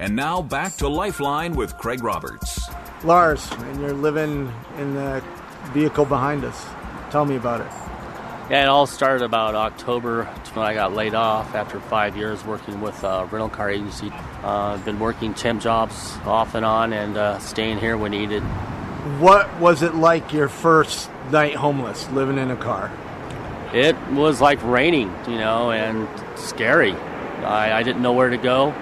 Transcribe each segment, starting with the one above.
And now back to Lifeline with Craig Roberts. Lars, and you're living in the vehicle behind us. Tell me about it. Yeah, it all started about October when I got laid off after five years working with a rental car agency. Uh, I've been working temp jobs off and on and uh, staying here when needed. What was it like your first night homeless, living in a car? It was like raining, you know, and scary. I, I didn't know where to go.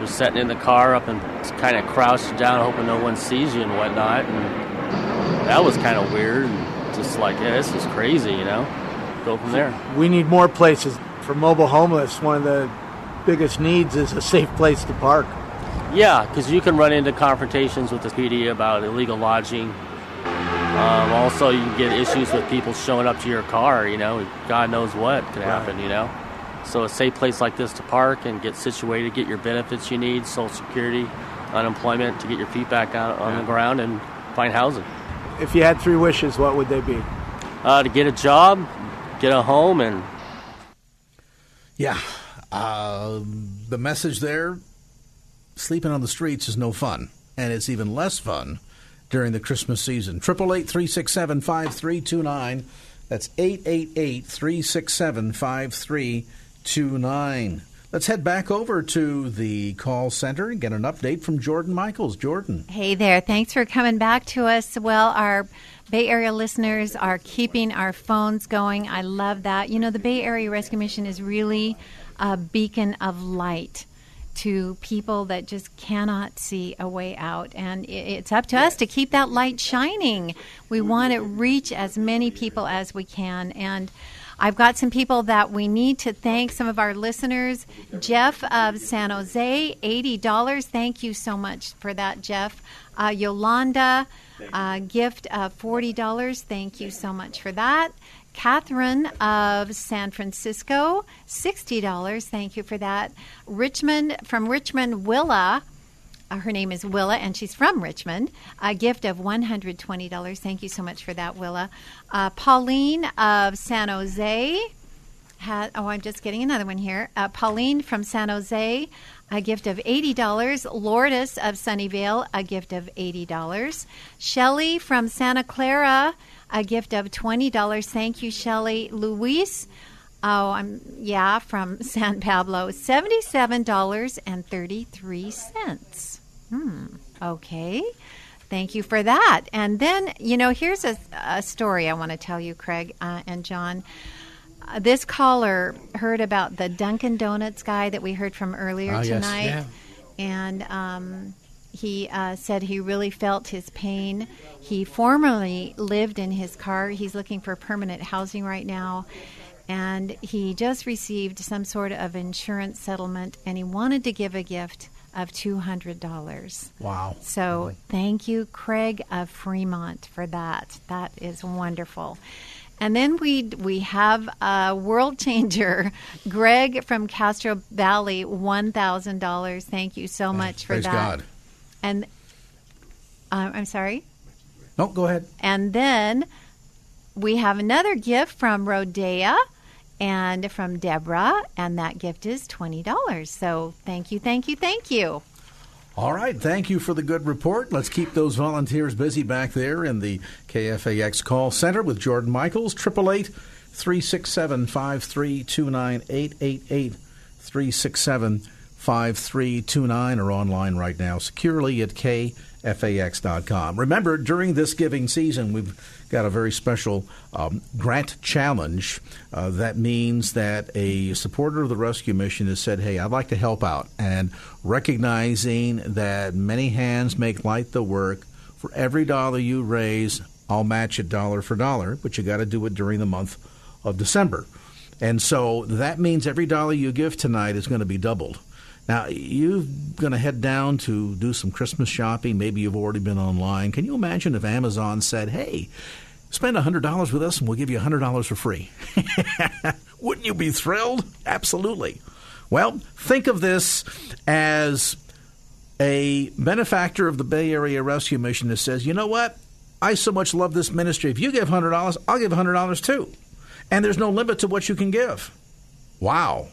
Just sitting in the car up and kind of crouched down, hoping no one sees you and whatnot. And that was kind of weird. And just like, yeah, this is crazy, you know. Go from there. We need more places for mobile homeless. One of the biggest needs is a safe place to park. Yeah, because you can run into confrontations with the PD about illegal lodging. Um, also, you can get issues with people showing up to your car. You know, God knows what could happen. You know, so a safe place like this to park and get situated, get your benefits you need, Social Security, unemployment, to get your feet back out on the ground and find housing. If you had three wishes, what would they be? Uh, to get a job, get a home, and Yeah. Uh, the message there sleeping on the streets is no fun. And it's even less fun during the Christmas season. 888 367 5329. That's 888 367 5329. Let's head back over to the call center and get an update from Jordan Michaels. Jordan. Hey there. Thanks for coming back to us. Well, our Bay Area listeners are keeping our phones going. I love that. You know, the Bay Area Rescue Mission is really a beacon of light to people that just cannot see a way out. And it's up to us to keep that light shining. We want to reach as many people as we can. And I've got some people that we need to thank, some of our listeners. Jeff of San Jose, $80. Thank you so much for that, Jeff. Uh, Yolanda, uh, gift of $40. Thank you so much for that. Catherine of San Francisco, $60. Thank you for that. Richmond, from Richmond, Willa. Uh, her name is Willa, and she's from Richmond. A gift of $120. Thank you so much for that, Willa. Uh, Pauline of San Jose. Oh, I'm just getting another one here. Uh, Pauline from San Jose, a gift of $80. Lourdes of Sunnyvale, a gift of $80. Shelley from Santa Clara, a gift of $20. Thank you, Shelley. Luis, oh, I'm, yeah, from San Pablo, $77.33. Hmm, okay. Thank you for that. And then, you know, here's a, a story I want to tell you, Craig uh, and John. Uh, this caller heard about the Dunkin' Donuts guy that we heard from earlier Ah, yes. tonight. Yeah. And um, he uh, said he really felt his pain. He formerly lived in his car. He's looking for permanent housing right now. And he just received some sort of insurance settlement and he wanted to give a gift of $200. Wow. So thank you, Craig of Fremont, for that. That is wonderful. And then we we have a world changer, Greg from Castro Valley, one thousand dollars. Thank you so much for praise that. God. And uh, I'm sorry. No, go ahead. And then we have another gift from Rodea and from Deborah, and that gift is twenty dollars. So thank you, thank you, thank you. All right. Thank you for the good report. Let's keep those volunteers busy back there in the KFAX call center with Jordan Michaels. 888 367 5329 888 367 5329 or online right now securely at kfax.com. Remember, during this giving season, we've got a very special um, grant challenge. Uh, that means that a supporter of the rescue mission has said, Hey, I'd like to help out. And recognizing that many hands make light the work, for every dollar you raise, I'll match it dollar for dollar, but you got to do it during the month of December. And so that means every dollar you give tonight is going to be doubled. Now, you're going to head down to do some Christmas shopping. Maybe you've already been online. Can you imagine if Amazon said, hey, spend $100 with us and we'll give you $100 for free? Wouldn't you be thrilled? Absolutely. Well, think of this as a benefactor of the Bay Area Rescue Mission that says, you know what? I so much love this ministry. If you give $100, I'll give $100 too. And there's no limit to what you can give. Wow.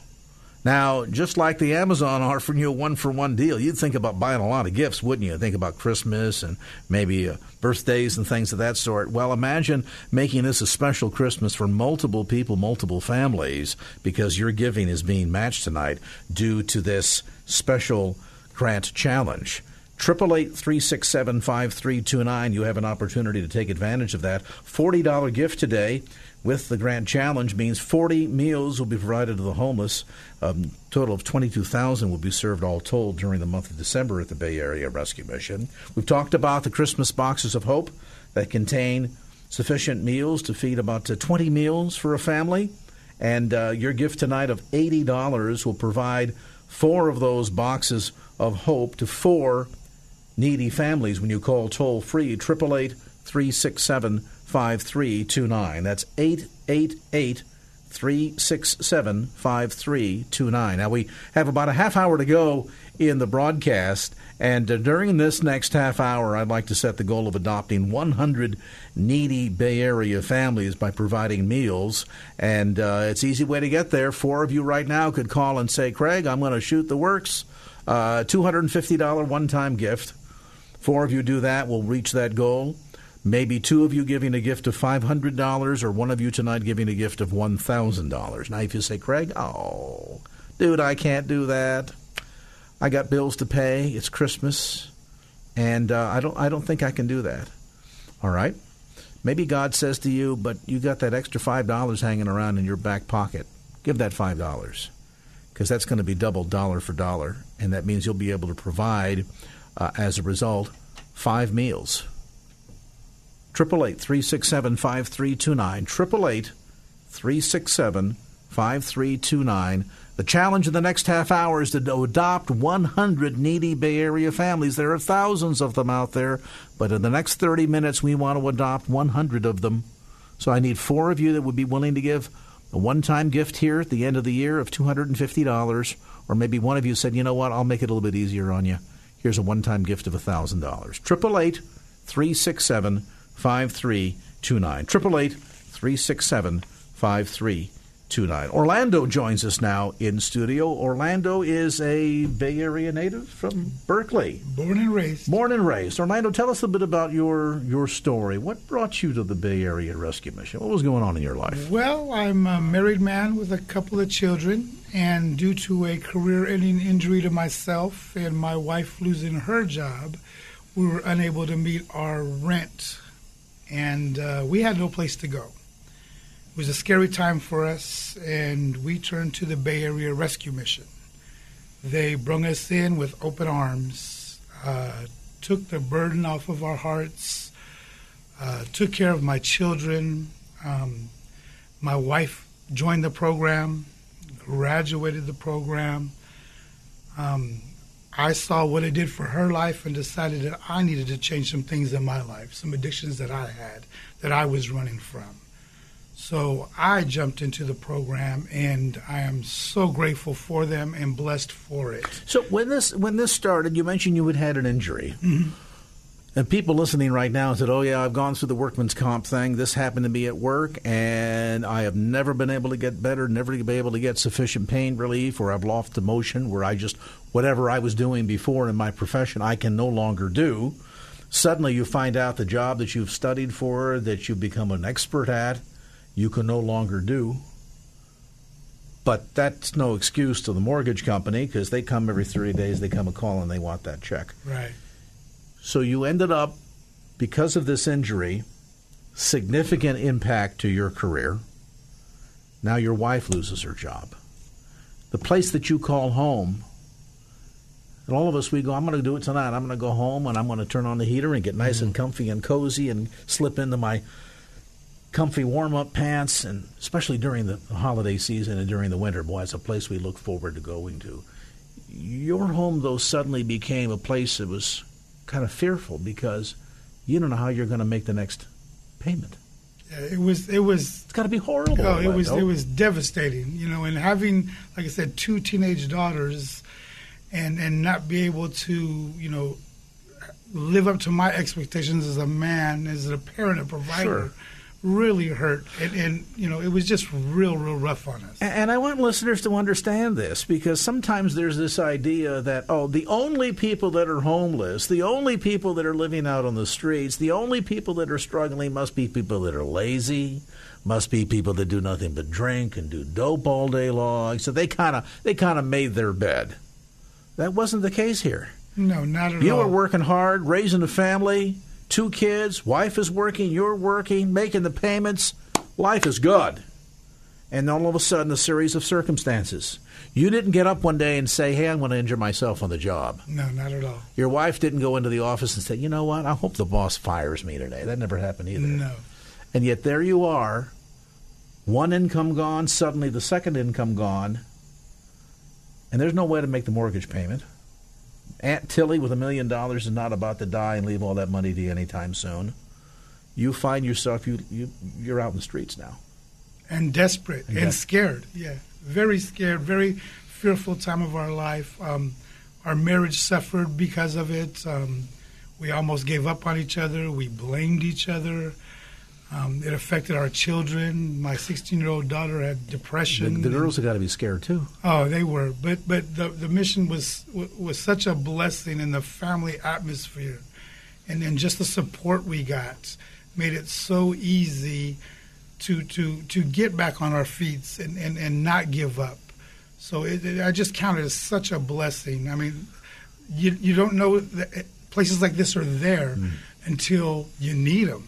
Now, just like the Amazon offering you a one for one deal, you'd think about buying a lot of gifts, wouldn't you? Think about Christmas and maybe uh, birthdays and things of that sort. Well, imagine making this a special Christmas for multiple people, multiple families, because your giving is being matched tonight due to this special grant challenge. Triple eight three six seven five three two nine. You have an opportunity to take advantage of that. Forty dollar gift today with the Grant Challenge means 40 meals will be provided to the homeless. A um, total of 22,000 will be served all told during the month of December at the Bay Area Rescue Mission. We've talked about the Christmas boxes of hope that contain sufficient meals to feed about uh, 20 meals for a family. And uh, your gift tonight of $80 will provide four of those boxes of hope to four needy families when you call toll free 888 367 5329. That's 888 367 5329. Now, we have about a half hour to go in the broadcast, and uh, during this next half hour, I'd like to set the goal of adopting 100 needy Bay Area families by providing meals. And uh, it's easy way to get there. Four of you right now could call and say, Craig, I'm going to shoot the works. Uh, $250 one time gift. Four of you do that, we'll reach that goal. Maybe two of you giving a gift of $500 or one of you tonight giving a gift of $1,000. Now, if you say, Craig, oh, dude, I can't do that. I got bills to pay. It's Christmas. And uh, I, don't, I don't think I can do that. All right? Maybe God says to you, but you got that extra $5 hanging around in your back pocket. Give that $5 because that's going to be double dollar for dollar. And that means you'll be able to provide, uh, as a result, five meals Triple eight three six seven five three two nine. Triple eight three six seven five three two nine. The challenge in the next half hour is to adopt 100 needy Bay Area families. There are thousands of them out there, but in the next 30 minutes, we want to adopt 100 of them. So I need four of you that would be willing to give a one time gift here at the end of the year of $250. Or maybe one of you said, you know what, I'll make it a little bit easier on you. Here's a one time gift of $1,000. 888 367 5329. 888 367 5329. Orlando joins us now in studio. Orlando is a Bay Area native from Berkeley. Born and raised. Born and raised. Orlando, tell us a bit about your, your story. What brought you to the Bay Area Rescue Mission? What was going on in your life? Well, I'm a married man with a couple of children, and due to a career ending injury to myself and my wife losing her job, we were unable to meet our rent and uh, we had no place to go. It was a scary time for us, and we turned to the Bay Area Rescue Mission. They brung us in with open arms, uh, took the burden off of our hearts, uh, took care of my children. Um, my wife joined the program, graduated the program. Um, I saw what it did for her life and decided that I needed to change some things in my life, some addictions that I had that I was running from. So I jumped into the program, and I am so grateful for them and blessed for it. So when this when this started, you mentioned you had had an injury. Mm-hmm. And people listening right now said, "Oh yeah, I've gone through the workman's comp thing. This happened to me at work, and I have never been able to get better, never been able to get sufficient pain relief, or I've lost the motion where I just whatever I was doing before in my profession, I can no longer do." Suddenly, you find out the job that you've studied for, that you've become an expert at, you can no longer do. But that's no excuse to the mortgage company because they come every 30 days, they come a call, and they want that check. Right. So you ended up, because of this injury, significant impact to your career. Now your wife loses her job. The place that you call home, and all of us, we go, I'm going to do it tonight. I'm going to go home and I'm going to turn on the heater and get nice mm-hmm. and comfy and cozy and slip into my comfy warm up pants, and especially during the holiday season and during the winter, boy, it's a place we look forward to going to. Your home, though, suddenly became a place that was kind of fearful because you don't know how you're going to make the next payment. Yeah, it was it was It's got to be horrible. Oh, it was it was devastating, you know, and having like I said two teenage daughters and and not be able to, you know, live up to my expectations as a man, as a parent, a provider, Sure. Really hurt. And, and you know, it was just real real rough on us. And I want listeners to understand this because sometimes there's this idea that, oh, the only people that are homeless, the only people that are living out on the streets, the only people that are struggling must be people that are lazy, must be people that do nothing but drink and do dope all day long. So they kind of they kind of made their bed. That wasn't the case here. No, not at You all. You were working hard, raising a family, two kids, wife is working, you're working, making the payments. Life is good. And all of a sudden, a series of circumstances. You didn't get up one day and say, Hey, I'm going to injure myself on the job. No, not at all. Your wife didn't go into the office and say, You know what? I hope the boss fires me today. That never happened either. No. And yet there you are, one income gone, suddenly the second income gone, and there's no way to make the mortgage payment. Aunt Tilly with a million dollars is not about to die and leave all that money to you anytime soon. You find yourself you you you're out in the streets now. and desperate and, And scared. Yeah, very scared, very fearful time of our life. Um, our marriage suffered because of it. Um, we almost gave up on each other. We blamed each other. Um, it affected our children. My 16-year-old daughter had depression. the girls have got to be scared too. Oh, they were, but but the the mission was was such a blessing in the family atmosphere, and then just the support we got made it so easy to to to get back on our feet and and, and not give up. So it, it, I just count it as such a blessing. I mean, you you don't know that places like this are there until you need them,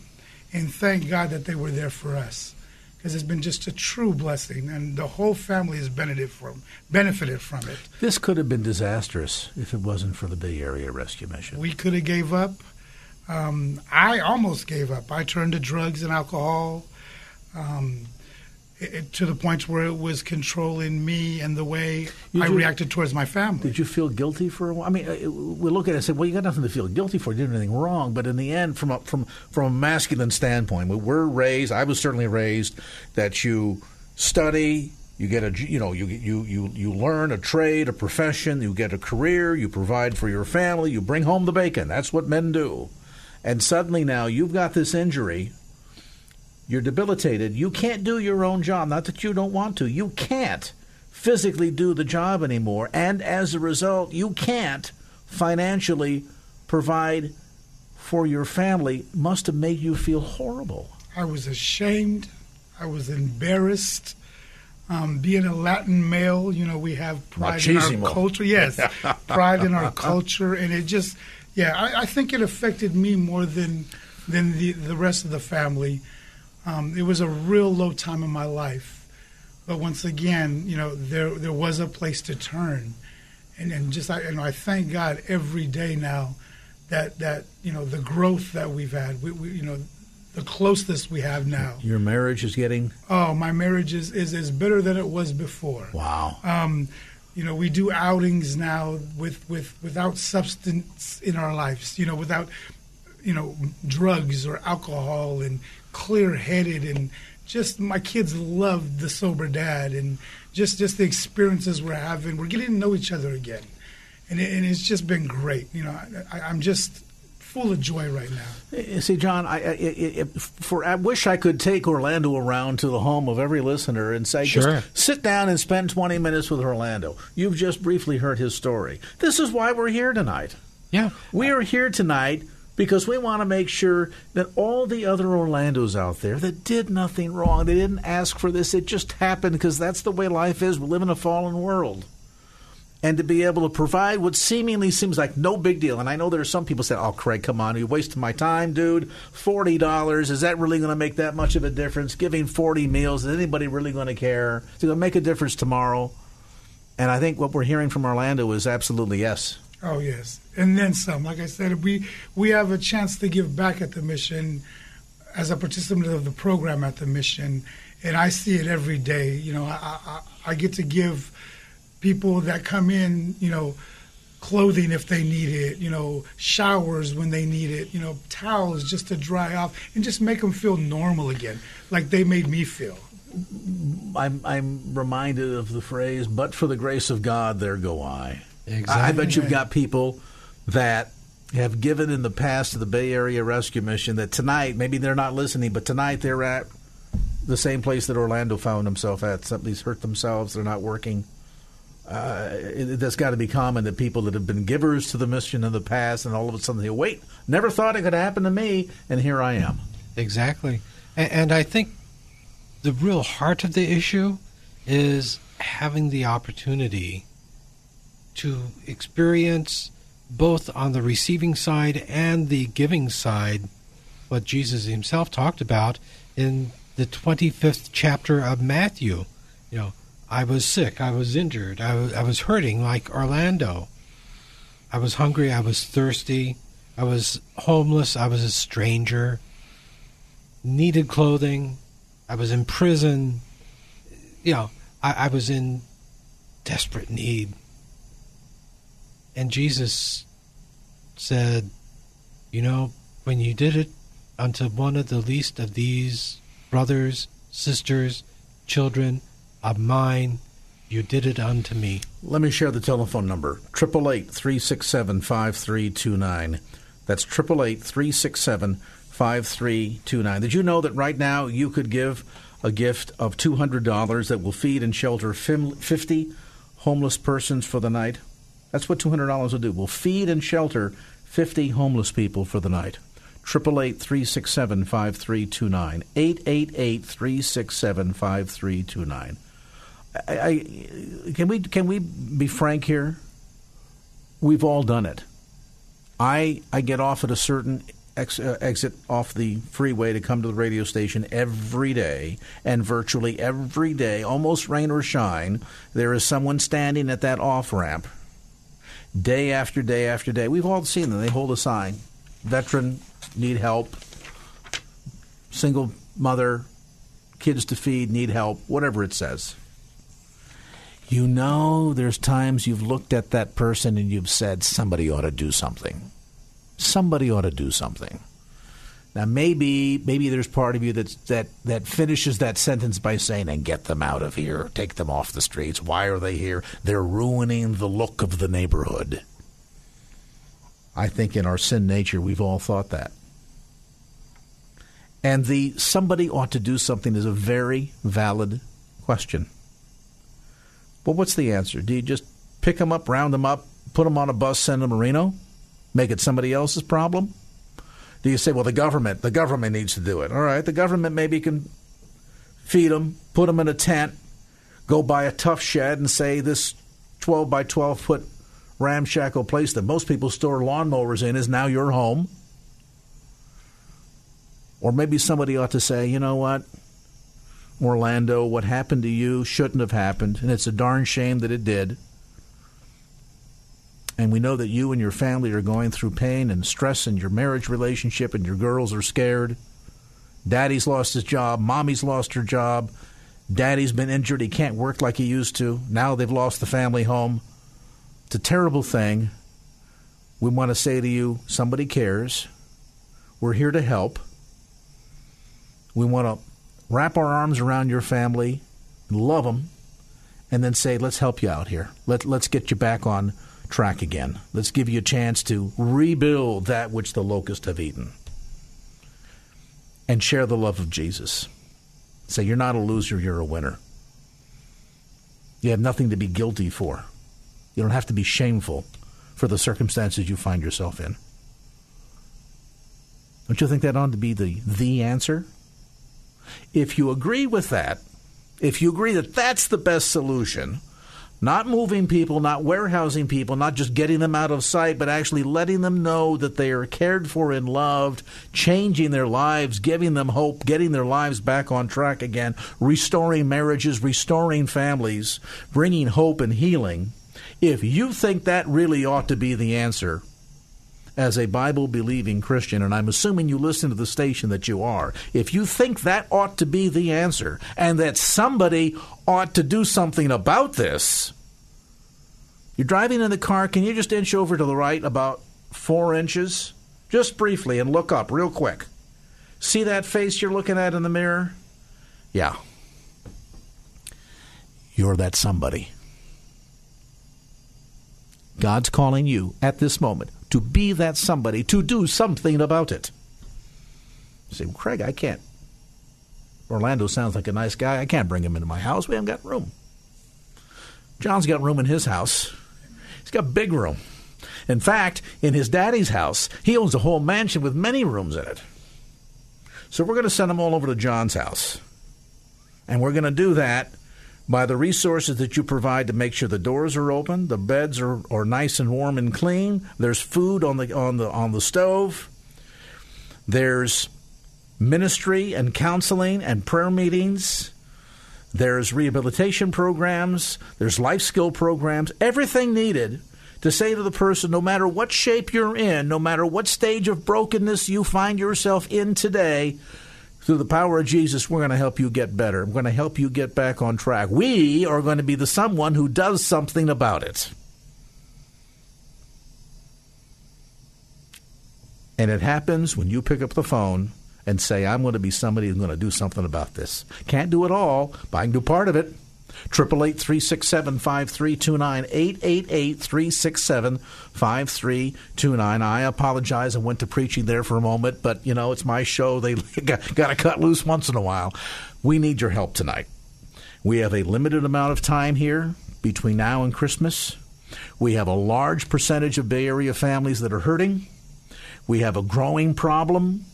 and thank God that they were there for us because it's been just a true blessing, and the whole family has benefited from benefited from it. This could have been disastrous if it wasn't for the Bay Area Rescue Mission. We could have gave up. Um, I almost gave up. I turned to drugs and alcohol um, it, to the point where it was controlling me and the way You I reacted towards my family. Did you feel guilty for a while? I mean, uh, we look at it and say, well, you got nothing to feel guilty for. You didn't do anything wrong. But in the end, from a, from from a masculine standpoint, we were raised. I was certainly raised that you study, you get a you know you you you you learn a trade, a profession, you get a career, you provide for your family, you bring home the bacon. That's what men do. And suddenly now you've got this injury. You're debilitated. You can't do your own job. Not that you don't want to. You can't physically do the job anymore. And as a result, you can't financially provide for your family. Must have made you feel horrible. I was ashamed. I was embarrassed. Um, being a Latin male, you know, we have pride in our culture. Yes, pride in our culture, and it just, yeah, I, I think it affected me more than than the the rest of the family. Um, it was a real low time in my life, but once again, you know, there there was a place to turn, and and just I, you know, I thank God every day now that that you know the growth that we've had. We, we you know the closeness we have now. Your marriage is getting Oh, my marriage is, is, is better than it was before. wow. Um, you know, we do outings now with, with without substance in our lives. You know, without you know drugs or alcohol, and clear headed, and just my kids love the sober dad, and just just the experiences we're having. We're getting to know each other again, and it, and it's just been great. You know, I, I, I'm just full of joy right now. Eh, see, John, I, I, I, I- for I wish I could take Orlando around to the home of every listener and say, Sure. just sit down and spend 20 minutes with Orlando. You've just briefly heard his story. This is why we're here tonight. Yeah. We are here tonight because we want to make sure that all the other Orlandos out there that did nothing wrong, they didn't ask for this, it just happened because that's the way life is. We live in a fallen world. And to be able to provide what seemingly seems like no big deal. And I know there are some people say, oh, Craig, come on, you're wasting my time, dude. $40, is that really going to make that much of a difference? Giving 40 meals, is anybody really going to care? Is it going to make a difference tomorrow? And I think what we're hearing from Orlando is absolutely yes. Oh yes, and then some. Like I said, we we have a chance to give back at the mission. as a participant of the program at the mission, and I see it every day. You know, I, I, I get to give people that come in, you know, clothing if they need it, you know, showers when they need it, you know, towels just to dry off and just make them feel normal again, like they made me feel. I'm, I'm reminded of the phrase, but for the grace of God, there go I. Exactly. I bet you've got people that have given in the past to the Bay Area Rescue Mission that tonight, maybe they're not listening, but tonight they're at the same place that Orlando found himself at. Somebody's hurt themselves, they're not working. Uh, it, that's got to be common that people that have been givers to the mission in the past, and all of a sudden they wait, never thought it could happen to me, and here I am. Exactly. And, and I think the real heart of the issue is having the opportunity to experience both on the receiving side and the giving side what Jesus himself talked about in the 25th chapter of Matthew. You know, I was sick, I was injured, I was, I was hurting like Orlando. I was hungry, I was thirsty, I was homeless, I was a stranger, needed clothing, I was in prison. You know, I, I was in desperate need. And Jesus said, You know, when you did it unto one of the least of these brothers, sisters, children of mine, you did it unto me. Let me share the telephone number 888 367 5329. That's 888 367 5329. Did you know that right now you could give a gift of $200 that will feed and shelter 50 homeless persons for the night? That's what $200 will do. We'll feed and shelter 50 homeless people for the night. 888 367 5329. 888 367 5329. Can we can we be frank here? We've all done it. I I get off at a certain ex, uh, exit off the freeway to come to the radio station every day, and virtually every day, almost rain or shine, there is someone standing at that off ramp. Day after day after day, we've all seen them. They hold a sign: "Veteran, need help." Single mother, kids to feed, need help. Whatever it says. You know, there's times you've looked at that person and you've said, somebody ought to do something. Somebody ought to do something. Now, maybe maybe there's part of you that's, that that finishes that sentence by saying, "And get them out of here, take them off the streets. Why are they here? They're ruining the look of the neighborhood." I think in our sin nature, we've all thought that. And the somebody ought to do something is a very valid question. Well, what's the answer? Do you just pick them up, round them up, put them on a bus, send them to Reno? Make it somebody else's problem? Do you say, well, the government, the government needs to do it? All right, the government maybe can feed them, put them in a tent, go buy a tough shed and say this 12 by 12 foot ramshackle place that most people store lawnmowers in is now your home. Or maybe somebody ought to say, you know what? Orlando, what happened to you shouldn't have happened, and it's a darn shame that it did. And we know that you and your family are going through pain and stress in your marriage relationship, and your girls are scared. Daddy's lost his job, mommy's lost her job, daddy's been injured, he can't work like he used to. Now they've lost the family home. It's a terrible thing. We want to say to you somebody cares. We're here to help. We want to wrap our arms around your family, love them, and then say, let's help you out here. Let, let's get you back on track again. Let's give you a chance to rebuild that which the locusts have eaten. And share the love of Jesus. Say, you're not a loser, you're a winner. You have nothing to be guilty for. You don't have to be shameful for the circumstances you find yourself in. Don't you think that ought to be the the answer? If you agree with that, if you agree that that's the best solution, not moving people, not warehousing people, not just getting them out of sight, but actually letting them know that they are cared for and loved, changing their lives, giving them hope, getting their lives back on track again, restoring marriages, restoring families, bringing hope and healing. If you think that really ought to be the answer, as a Bible believing Christian, and I'm assuming you listen to the station that you are, if you think that ought to be the answer and that somebody ought to do something about this, you're driving in the car, can you just inch over to the right about four inches? Just briefly and look up real quick. See that face you're looking at in the mirror? Yeah. You're that somebody. God's calling you at this moment to be that somebody, to do something about it. You say, well, Craig, I can't. Orlando sounds like a nice guy. I can't bring him into my house. We haven't got room. John's got room in his house. He's got big room. In fact, in his daddy's house, he owns a whole mansion with many rooms in it. So we're going to send him all over to John's house. And we're going to do that by the resources that you provide to make sure the doors are open, the beds are, are nice and warm and clean, there's food on the on the on the stove, there's ministry and counseling and prayer meetings, there's rehabilitation programs, there's life skill programs, everything needed to say to the person no matter what shape you're in, no matter what stage of brokenness you find yourself in today, through the power of Jesus, we're going to help you get better. We're going to help you get back on track. We are going to be the someone who does something about it. And it happens when you pick up the phone and say, I'm going to be somebody who's going to do something about this. Can't do it all, but I can do part of it. Triple eight three six seven five three two nine eight eight eight three six seven five three two nine. I apologize. I went to preaching there for a moment, but you know it's my show. They got, got to cut loose once in a while. We need your help tonight. We have a limited amount of time here between now and Christmas. We have a large percentage of Bay Area families that are hurting. We have a growing problem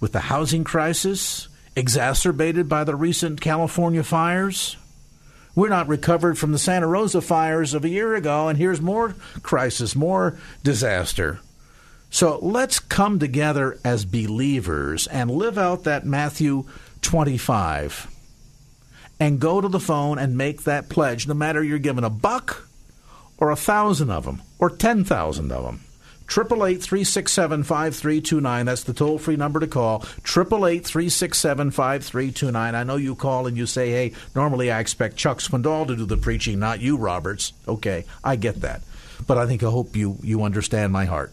with the housing crisis, exacerbated by the recent California fires. We're not recovered from the Santa Rosa fires of a year ago, and here's more crisis, more disaster. So let's come together as believers and live out that Matthew 25 and go to the phone and make that pledge, no matter you're given a buck or a thousand of them or 10,000 of them. Triple eight three six seven five three two nine. That's the toll free number to call. Triple eight three six seven five three two nine. I know you call and you say, "Hey, normally I expect Chuck Swindoll to do the preaching, not you, Roberts." Okay, I get that, but I think I hope you you understand my heart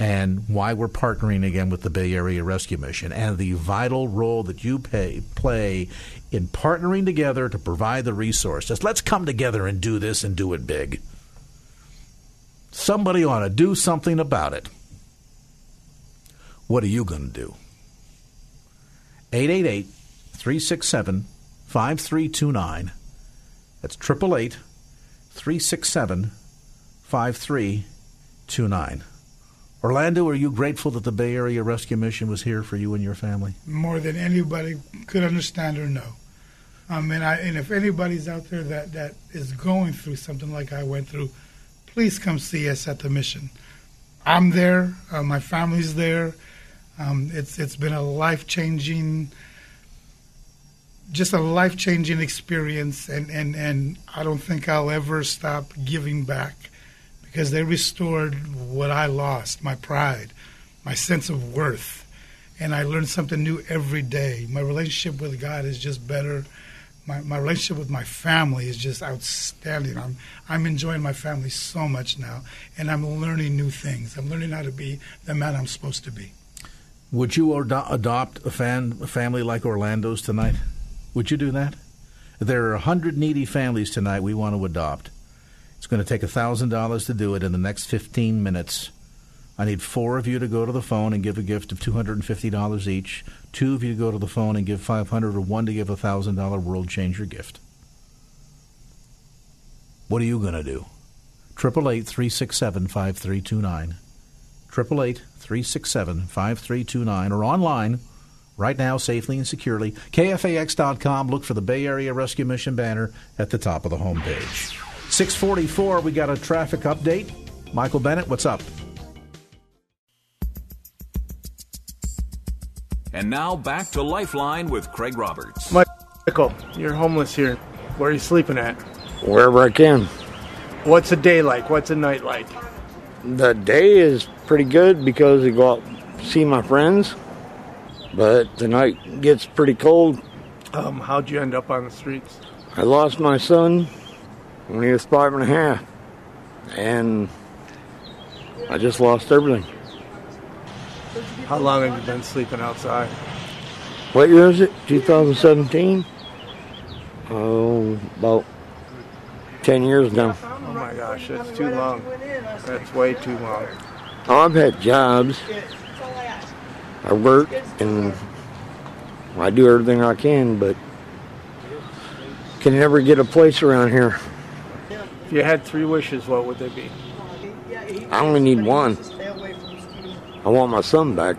and why we're partnering again with the Bay Area Rescue Mission and the vital role that you pay, play in partnering together to provide the resources. Let's come together and do this and do it big. Somebody ought to do something about it. What are you going to do? 888 367 5329. That's 888 367 5329. Orlando, are you grateful that the Bay Area Rescue Mission was here for you and your family? More than anybody could understand or know. Um, and, I, and if anybody's out there that, that is going through something like I went through, please come see us at the mission. I'm there. Uh, my family's there. Um, it's it's been a life changing, just a life changing experience, and, and, and I don't think I'll ever stop giving back because they restored what I lost my pride, my sense of worth, and I learned something new every day. My relationship with God is just better my, my relationship with my family is just outstanding. I'm I'm enjoying my family so much now, and I'm learning new things. I'm learning how to be the man I'm supposed to be. Would you ado- adopt a, fan, a family like Orlando's tonight? Would you do that? There are 100 needy families tonight we want to adopt. It's going to take $1,000 to do it in the next 15 minutes. I need four of you to go to the phone and give a gift of $250 each. Two of you to go to the phone and give 500 or one to give a $1,000 world changer gift. What are you going to do? 888 367 5329. 888 367 5329 or online right now safely and securely. KFAX.com. Look for the Bay Area Rescue Mission banner at the top of the homepage. 644, we got a traffic update. Michael Bennett, what's up? And now back to Lifeline with Craig Roberts. Michael, you're homeless here. Where are you sleeping at? Wherever I can. What's a day like? What's a night like? The day is pretty good because I go out see my friends, but the night gets pretty cold. Um, how'd you end up on the streets? I lost my son when he was five and a half, and I just lost everything. How long have you been sleeping outside? What year is it? 2017? Oh, about 10 years now. Oh my gosh, that's too long. That's way too long. Oh, I've had jobs. I work and I do everything I can, but can never get a place around here. If you had three wishes, what would they be? I only need one. I want my son back.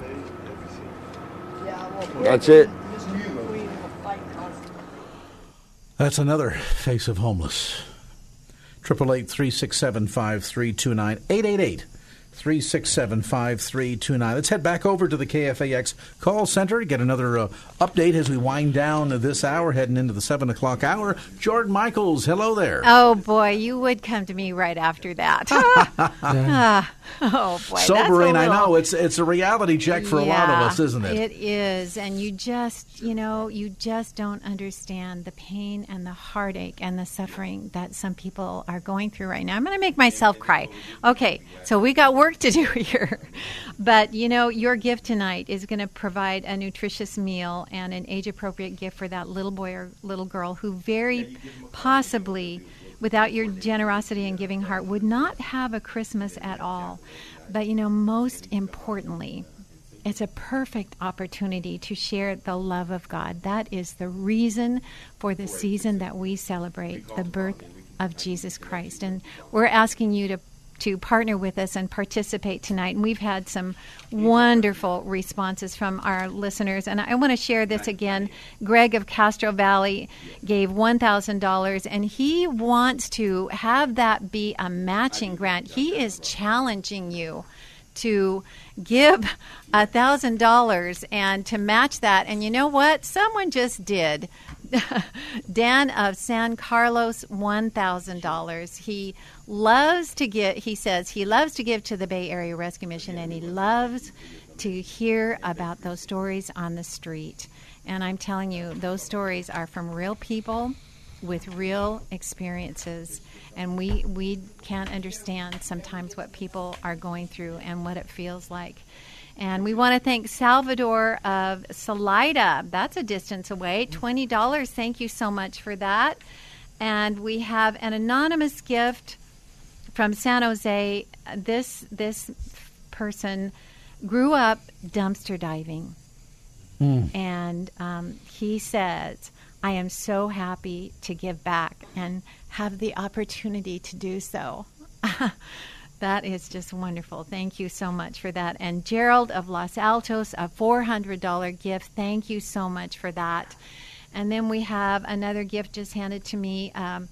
That's it. That's another face of homeless. Triple eight three six seven five three two nine eight eight eight. 367 5329. Let's head back over to the KFAX call center to get another uh, update as we wind down this hour, heading into the 7 o'clock hour. Jordan Michaels, hello there. Oh, boy, you would come to me right after that. Ah, oh, boy. Sobering, that's a I know. It's, it's a reality check for a lot of us, isn't it? It is. And you just, you know, you just don't understand the pain and the heartache and the suffering that some people are going through right now. I'm going to make myself cry. Okay, so we got work to do here. But, you know, your gift tonight is going to provide a nutritious meal and an age appropriate gift for that little boy or little girl who very possibly without your generosity and giving heart would not have a Christmas at all. But you know, most importantly, it's a perfect opportunity to share the love of God. That is the reason for the season that we celebrate the birth of Jesus Christ. And we're asking you to to partner with us and participate tonight. And we've had some wonderful responses from our listeners. And I want to share this again. Greg of Castro Valley gave $1,000 and he wants to have that be a matching grant. He is challenging you to give a thousand dollars and to match that and you know what someone just did dan of san carlos one thousand dollars he loves to get he says he loves to give to the bay area rescue mission and he loves to hear about those stories on the street and i'm telling you those stories are from real people with real experiences and we we can't understand sometimes what people are going through and what it feels like and we want to thank Salvador of Salida. That's a distance away. $20. Thank you so much for that. And we have an anonymous gift from San Jose. This this person grew up dumpster diving. And um, he says, I am so happy to give back and have the opportunity to do so. that is just wonderful. Thank you so much for that. And Gerald of Los Altos, a $400 gift. Thank you so much for that. And then we have another gift just handed to me. Um,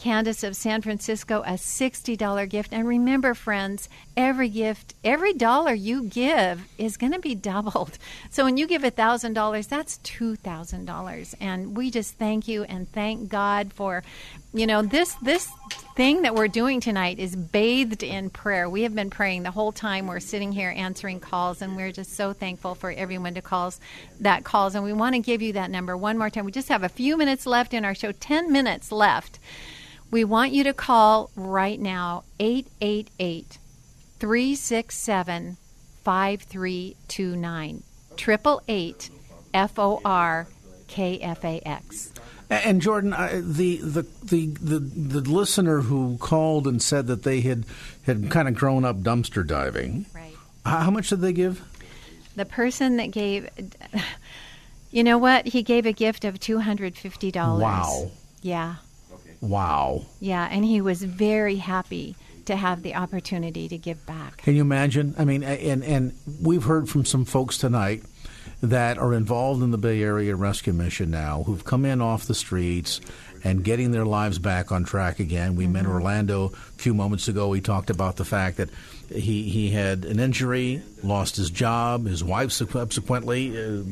Candace of San Francisco, a $60 gift. And remember, friends, every gift, every dollar you give is going to be doubled. So when you give $1,000, that's $2,000. And we just thank you and thank God for, you know, this, this thing that we're doing tonight is bathed in prayer. We have been praying the whole time we're sitting here answering calls, and we're just so thankful for everyone to calls that calls. And we want to give you that number one more time. We just have a few minutes left in our show, 10 minutes left. We want you to call right now 888 367 5329. 888 F O R K F A X. And Jordan, uh, the, the the the the listener who called and said that they had had kind of grown up dumpster diving. Right. How much did they give? The person that gave, you know what? He gave a gift of $250. Wow. Yeah. Wow. Yeah. And he was very happy to have the opportunity to give back. Can you imagine? I mean, and and we've heard from some folks tonight that are involved in the Bay Area Rescue Mission now, who've come in off the streets and getting their lives back on track again. We met Orlando a few moments ago. He talked about the fact that he he had an injury, lost his job. His wife subsequently, uh,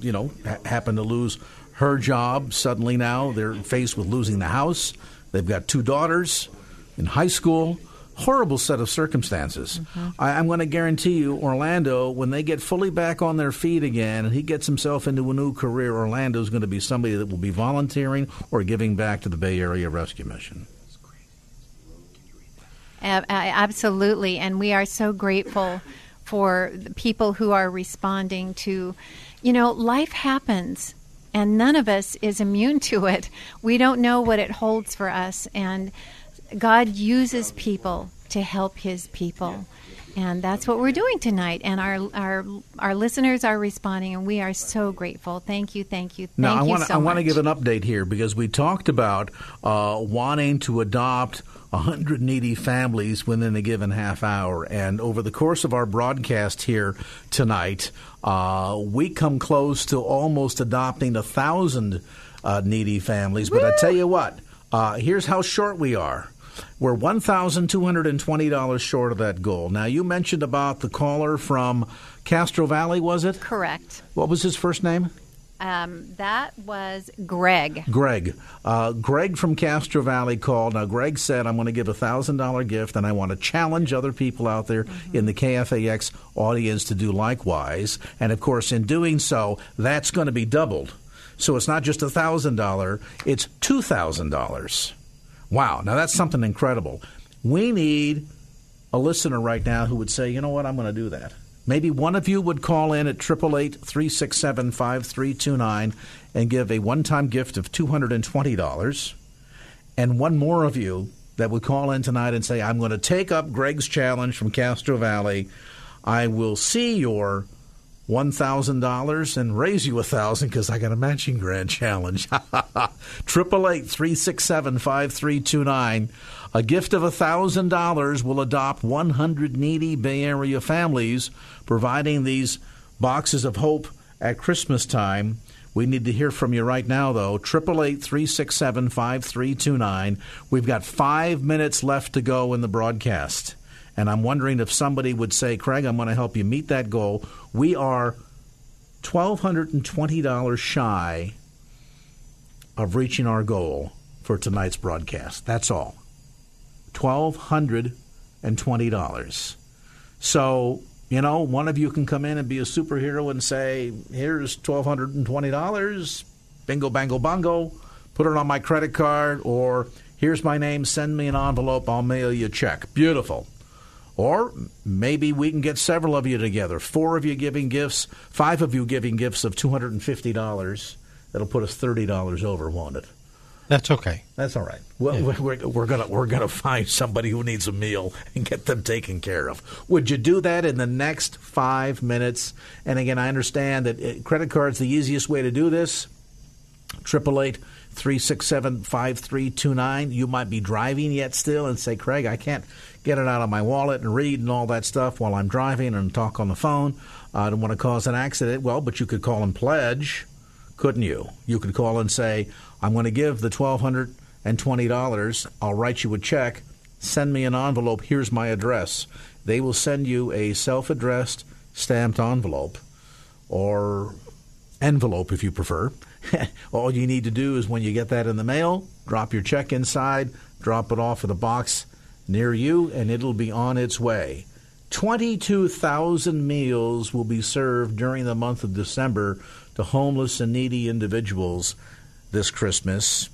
you know, ha- happened to lose her job. Suddenly now they're faced with losing the house. They've got two daughters in high school. horrible set of circumstances. Mm-hmm. I, I'm going to guarantee you, Orlando, when they get fully back on their feet again and he gets himself into a new career, Orlando is going to be somebody that will be volunteering or giving back to the Bay Area Rescue Mission. Absolutely, and we are so grateful for the people who are responding to, you know, life happens, and none of us is immune to it. We don't know what it holds for us, and God uses people to help His people. And that's what we're doing tonight, and our our our listeners are responding, and we are so grateful. Thank you, thank you, thank Now, I you want to so I want to give an update here because we talked about uh, wanting to adopt 100 needy families within a given half hour. And over the course of our broadcast here tonight, uh, we come close to almost adopting a thousand uh, needy families. But I tell you what, uh, here's how short we are. We're $1,220 short of that goal. Now, you mentioned about the caller from Castro Valley, was it? Correct. What was his first name? Um, that was Greg. Greg. Uh, Greg from Castro Valley called. Now, Greg said, I'm going to give a $1,000 gift, and I want to challenge other people out there in the KFAX audience to do likewise. And, of course, in doing so, that's going to be doubled. So it's not just a $1,000, it's $2,000. Wow. Now, that's something incredible. We need a listener right now who would say, you know what, I'm going to do that. Maybe one of you would call in at 888 367 5329 and give a one time gift of $220. And one more of you that would call in tonight and say, I'm going to take up Greg's challenge from Castro Valley. I will see your $1,000 and raise you a 1000 because I got a matching grand challenge. 888 367 5329. A gift of $1,000 will adopt 100 needy Bay Area families, providing these boxes of hope at Christmas time. We need to hear from you right now, though. 888 367 5329. We've got five minutes left to go in the broadcast. And I'm wondering if somebody would say, Craig, I'm going to help you meet that goal. We are $1,220 shy of reaching our goal for tonight's broadcast. That's all. $1,220. So, you know, one of you can come in and be a superhero and say, here's $1,220, bingo, bango, bongo, put it on my credit card, or here's my name, send me an envelope, I'll mail you a check. Beautiful. Or maybe we can get several of you together, four of you giving gifts, five of you giving gifts of $250. That'll put us $30 over, won't it? That's okay. That's all right. Well, we're, we're gonna we're gonna find somebody who needs a meal and get them taken care of. Would you do that in the next five minutes? And again, I understand that uh, credit card's the easiest way to do this. Triple eight three six seven five three two nine. You might be driving yet still and say, Craig, I can't get it out of my wallet and read and all that stuff while I'm driving and talk on the phone. I don't want to cause an accident. Well, but you could call and pledge, couldn't you? You could call and say, I'm going to give the twelve hundred and twenty dollars. I'll write you a check. Send me an envelope. Here's my address. They will send you a self-addressed stamped envelope or envelope if you prefer. All you need to do is when you get that in the mail, drop your check inside, drop it off at a box near you, and it'll be on its way. 22,000 meals will be served during the month of December to homeless and needy individuals this Christmas.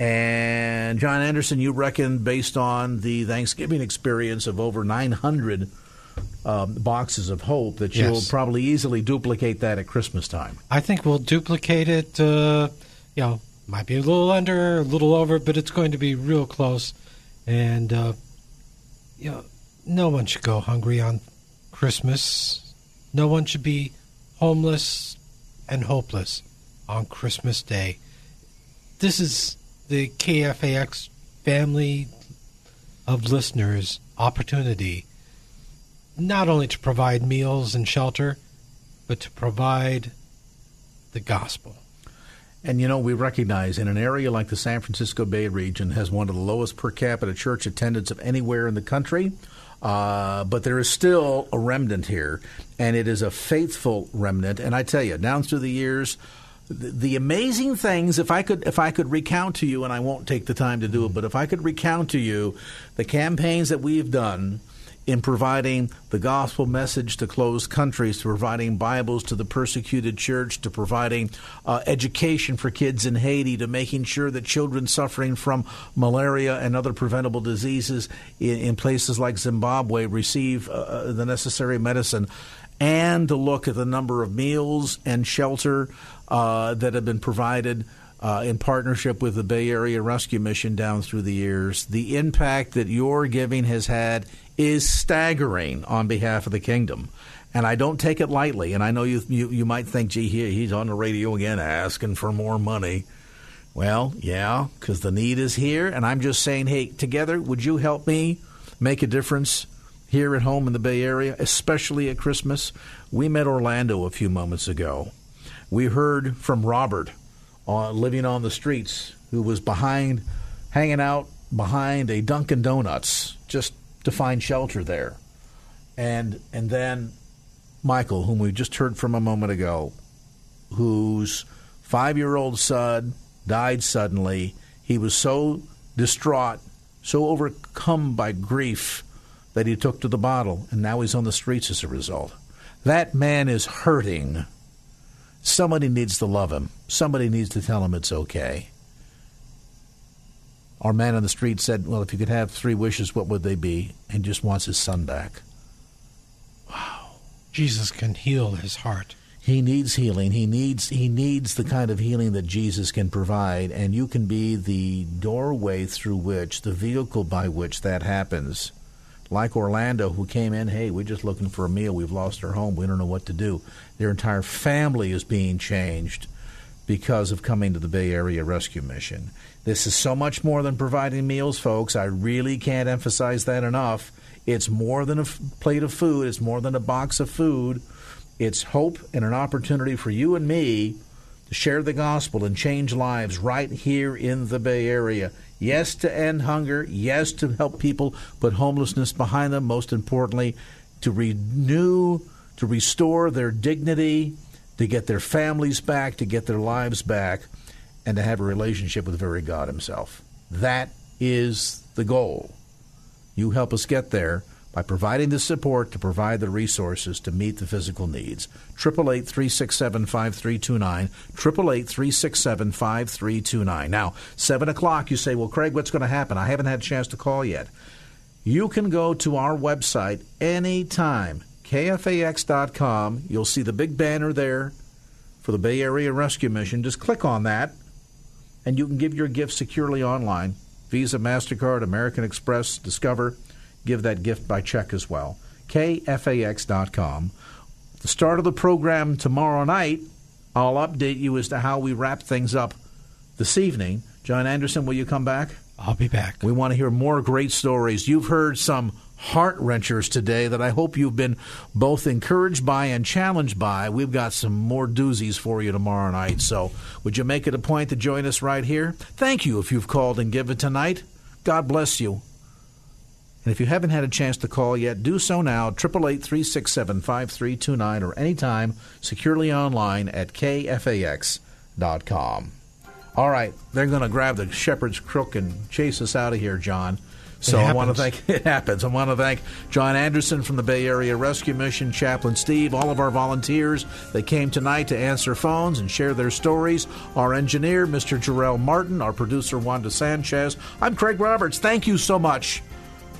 And John Anderson, you reckon, based on the Thanksgiving experience of over 900 um, boxes of hope, that you'll Yes. probably easily duplicate that at Christmas time. I think we'll duplicate it. Uh, you know, might be a little under, a little over, but it's going to be real close. And uh, you know, no one should go hungry on Christmas. No one should be homeless and hopeless on Christmas Day. This is the KFAX family of listeners' opportunity not only to provide meals and shelter, but to provide the gospel. And you know, we recognize in an area like the San Francisco Bay region has one of the lowest per capita church attendance of anywhere in the country. Uh, but there is still a remnant here, and it is a faithful remnant. And I tell you, down through the years, the, the amazing things if I could if I could recount to you and I won't take the time to do it but if I could recount to you the campaigns that we've done in providing the gospel message to closed countries, to providing Bibles to the persecuted church, to providing uh, education for kids in Haiti, to making sure that children suffering from malaria and other preventable diseases in, in places like Zimbabwe receive uh, uh the necessary medicine, and to look at the number of meals and shelter uh, that have been provided. Uh, in partnership with the Bay Area Rescue Mission down through the years, the impact that your giving has had is staggering on behalf of the kingdom. And I don't take it lightly. And I know you, you, you might think, gee, he, he's on the radio again asking for more money. Well, yeah, because the need is here. And I'm just saying, hey, together, would you help me make a difference here at home in the Bay Area, especially at Christmas? We met Orlando a few moments ago. We heard from Robert, uh, living on the streets, who was behind, hanging out behind a Dunkin' Donuts, just to find shelter there. And and then Michael, whom we just heard from a moment ago, whose five year old son died suddenly. He was so distraught, so overcome by grief that he took to the bottle, and now he's on the streets as a result. That man is hurting. Somebody needs to love him. Somebody needs to tell him it's okay. Our man on the street said, Well, if you could have three wishes, what would they be? And just wants his son back. Wow. Jesus can heal his heart. He needs healing. He needs he needs the kind of healing that Jesus can provide, and you can be the doorway through which, the vehicle by which that happens. Like Orlando, who came in, hey, we're just looking for a meal. We've lost our home. We don't know what to do. Their entire family is being changed because of coming to the Bay Area Rescue Mission. This is so much more than providing meals, folks. I really can't emphasize that enough. It's more than a f- plate of food, it's more than a box of food. It's hope and an opportunity for you and me to share the gospel and change lives right here in the Bay Area. Yes, to end hunger. Yes, to help people put homelessness behind them. Most importantly, to renew, to restore their dignity, to get their families back, to get their lives back and to have a relationship with the very God Himself. That is the goal. You help us get there by providing the support to provide the resources to meet the physical needs. 888 367 5329. 888 367 5329. Now, 7 o'clock, you say, Well, Craig, what's going to happen? I haven't had a chance to call yet. You can go to our website anytime, kfax.com. You'll see the big banner there for the Bay Area Rescue Mission. Just click on that and you can give your gift securely online Visa, MasterCard, American Express, Discover. Give that gift by check as well. KFAX.com. The start of the program tomorrow night, I'll update you as to how we wrap things up this evening. John Anderson, will you come back? I'll be back. We want to hear more great stories. You've heard some heart wrenchers today that I hope you've been both encouraged by and challenged by. We've got some more doozies for you tomorrow night. So, would you make it a point to join us right here? Thank you if you've called and given tonight. God bless you. And if you haven't had a chance to call yet, do so now, 888 367 5329 or anytime securely online at kfax.com. All right, they're going to grab the shepherd's crook and chase us out of here, John. So I want to thank it happens. I want to thank John Anderson from the Bay Area Rescue Mission, Chaplain Steve, all of our volunteers that came tonight to answer phones and share their stories. Our engineer, Mr. Jarrell Martin, our producer Wanda Sanchez. I'm Craig Roberts. Thank you so much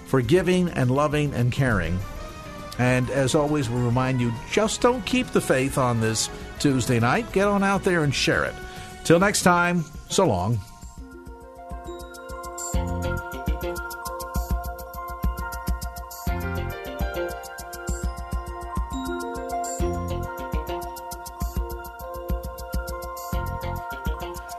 for giving and loving and caring. And as always, we remind you just don't keep the faith on this Tuesday night. Get on out there and share it. Till next time, so long.